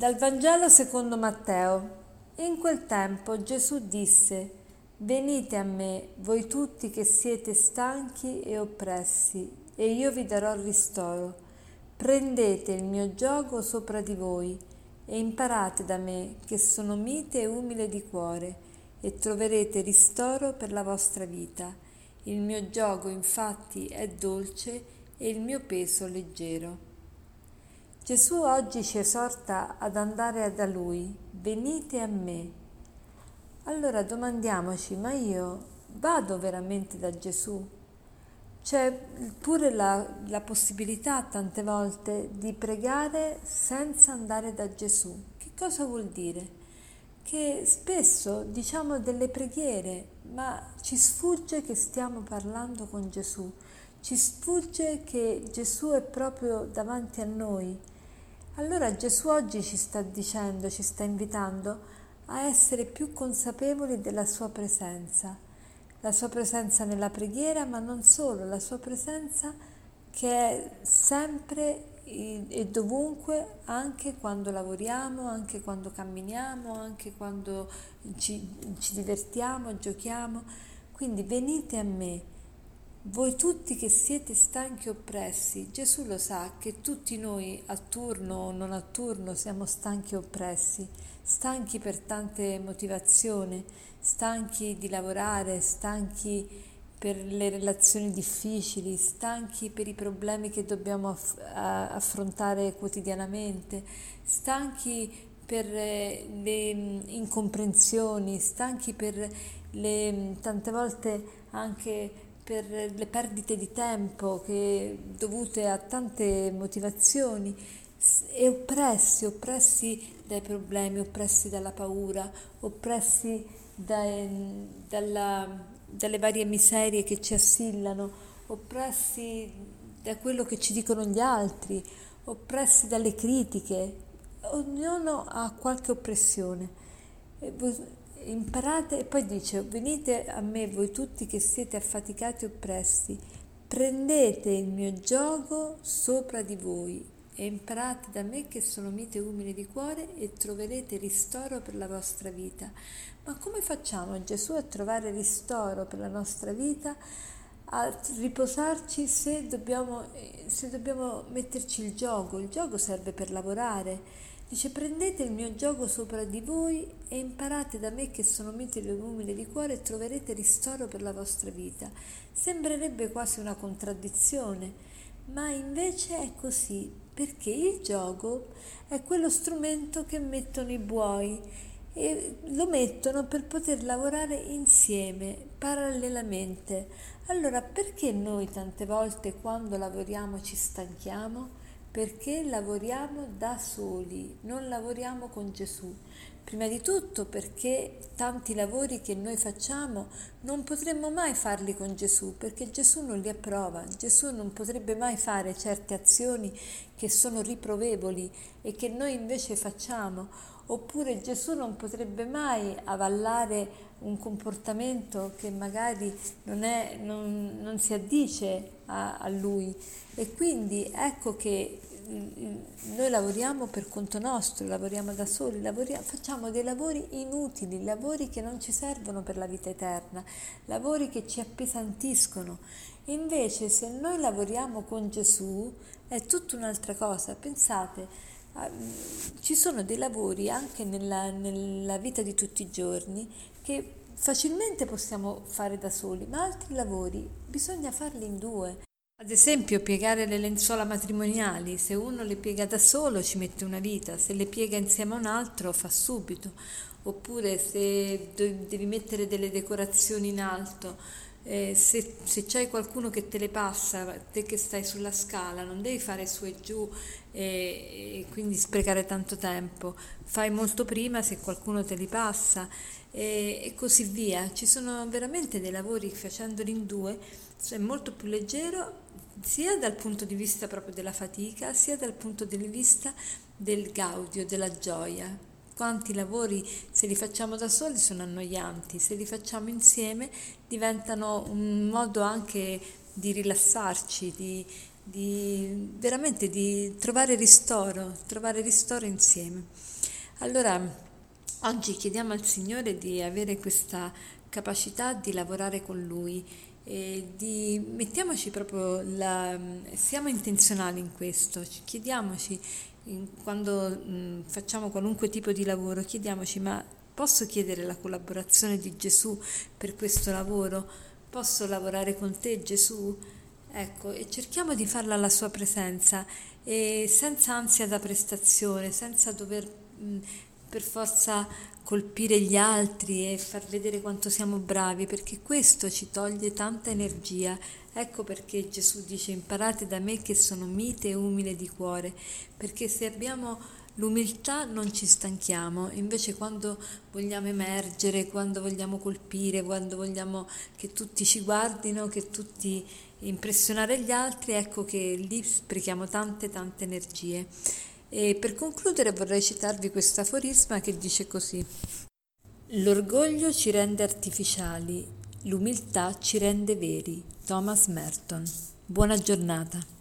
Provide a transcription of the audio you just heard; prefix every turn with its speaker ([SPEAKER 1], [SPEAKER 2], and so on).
[SPEAKER 1] Dal Vangelo secondo Matteo. In quel tempo Gesù disse, Venite a me, voi tutti che siete stanchi e oppressi, e io vi darò ristoro. Prendete il mio gioco sopra di voi e imparate da me, che sono mite e umile di cuore, e troverete ristoro per la vostra vita. Il mio gioco infatti è dolce e il mio peso leggero. Gesù oggi ci esorta ad andare da Lui, venite a me. Allora domandiamoci, ma io vado veramente da Gesù? C'è pure la, la possibilità tante volte di pregare senza andare da Gesù. Che cosa vuol dire? Che spesso diciamo delle preghiere, ma ci sfugge che stiamo parlando con Gesù, ci sfugge che Gesù è proprio davanti a noi allora Gesù oggi ci sta dicendo, ci sta invitando a essere più consapevoli della sua presenza, la sua presenza nella preghiera, ma non solo, la sua presenza che è sempre e dovunque, anche quando lavoriamo, anche quando camminiamo, anche quando ci, ci divertiamo, giochiamo. Quindi venite a me voi tutti che siete stanchi e oppressi, Gesù lo sa che tutti noi a turno o non a turno siamo stanchi e oppressi, stanchi per tante motivazioni, stanchi di lavorare, stanchi per le relazioni difficili, stanchi per i problemi che dobbiamo aff- affrontare quotidianamente, stanchi per eh, le mm, incomprensioni, stanchi per le mm, tante volte anche per le perdite di tempo che, dovute a tante motivazioni e oppressi, oppressi dai problemi, oppressi dalla paura, oppressi dai, dalla, dalle varie miserie che ci assillano, oppressi da quello che ci dicono gli altri, oppressi dalle critiche. Ognuno ha qualche oppressione imparate e poi dice venite a me voi tutti che siete affaticati e oppressi. Prendete il mio gioco sopra di voi e imparate da me che sono mite e umile di cuore e troverete ristoro per la vostra vita. Ma come facciamo Gesù a trovare ristoro per la nostra vita? A riposarci se dobbiamo, se dobbiamo metterci il gioco. Il gioco serve per lavorare Dice prendete il mio gioco sopra di voi e imparate da me che sono mite e umile di cuore e troverete ristoro per la vostra vita. Sembrerebbe quasi una contraddizione, ma invece è così, perché il gioco è quello strumento che mettono i buoi e lo mettono per poter lavorare insieme, parallelamente. Allora perché noi tante volte quando lavoriamo ci stanchiamo? Perché lavoriamo da soli, non lavoriamo con Gesù. Prima di tutto perché tanti lavori che noi facciamo non potremmo mai farli con Gesù, perché Gesù non li approva, Gesù non potrebbe mai fare certe azioni che sono riprovevoli e che noi invece facciamo, oppure Gesù non potrebbe mai avallare un comportamento che magari non, è, non, non si addice a, a Lui. E quindi ecco che noi lavoriamo per conto nostro, lavoriamo da soli, lavoriamo, facciamo dei lavori inutili, lavori che non ci servono per la vita eterna, lavori che ci appesantiscono. Invece se noi lavoriamo con Gesù è tutta un'altra cosa. Pensate, ci sono dei lavori anche nella, nella vita di tutti i giorni che facilmente possiamo fare da soli, ma altri lavori bisogna farli in due. Ad esempio, piegare le lenzuola matrimoniali, se uno le piega da solo ci mette una vita, se le piega insieme a un altro fa subito, oppure se devi mettere delle decorazioni in alto, eh, se, se c'hai qualcuno che te le passa, te che stai sulla scala, non devi fare su e giù e, e quindi sprecare tanto tempo, fai molto prima se qualcuno te li passa e, e così via. Ci sono veramente dei lavori facendoli in due, è molto più leggero sia dal punto di vista proprio della fatica, sia dal punto di vista del gaudio, della gioia. Quanti lavori, se li facciamo da soli, sono annoianti, se li facciamo insieme diventano un modo anche di rilassarci, di, di veramente di trovare ristoro, trovare ristoro insieme. Allora, oggi chiediamo al Signore di avere questa capacità di lavorare con Lui e di mettiamoci proprio la, siamo intenzionali in questo, chiediamoci quando mh, facciamo qualunque tipo di lavoro, chiediamoci ma posso chiedere la collaborazione di Gesù per questo lavoro? Posso lavorare con te Gesù? Ecco, e cerchiamo di farla alla sua presenza e senza ansia da prestazione, senza dover mh, per forza colpire gli altri e far vedere quanto siamo bravi, perché questo ci toglie tanta energia. Ecco perché Gesù dice imparate da me che sono mite e umile di cuore, perché se abbiamo l'umiltà non ci stanchiamo, invece quando vogliamo emergere, quando vogliamo colpire, quando vogliamo che tutti ci guardino, che tutti impressionare gli altri, ecco che lì sprechiamo tante tante energie. E per concludere vorrei citarvi questo aforisma che dice così: L'orgoglio ci rende artificiali, l'umiltà ci rende veri. Thomas Merton. Buona giornata.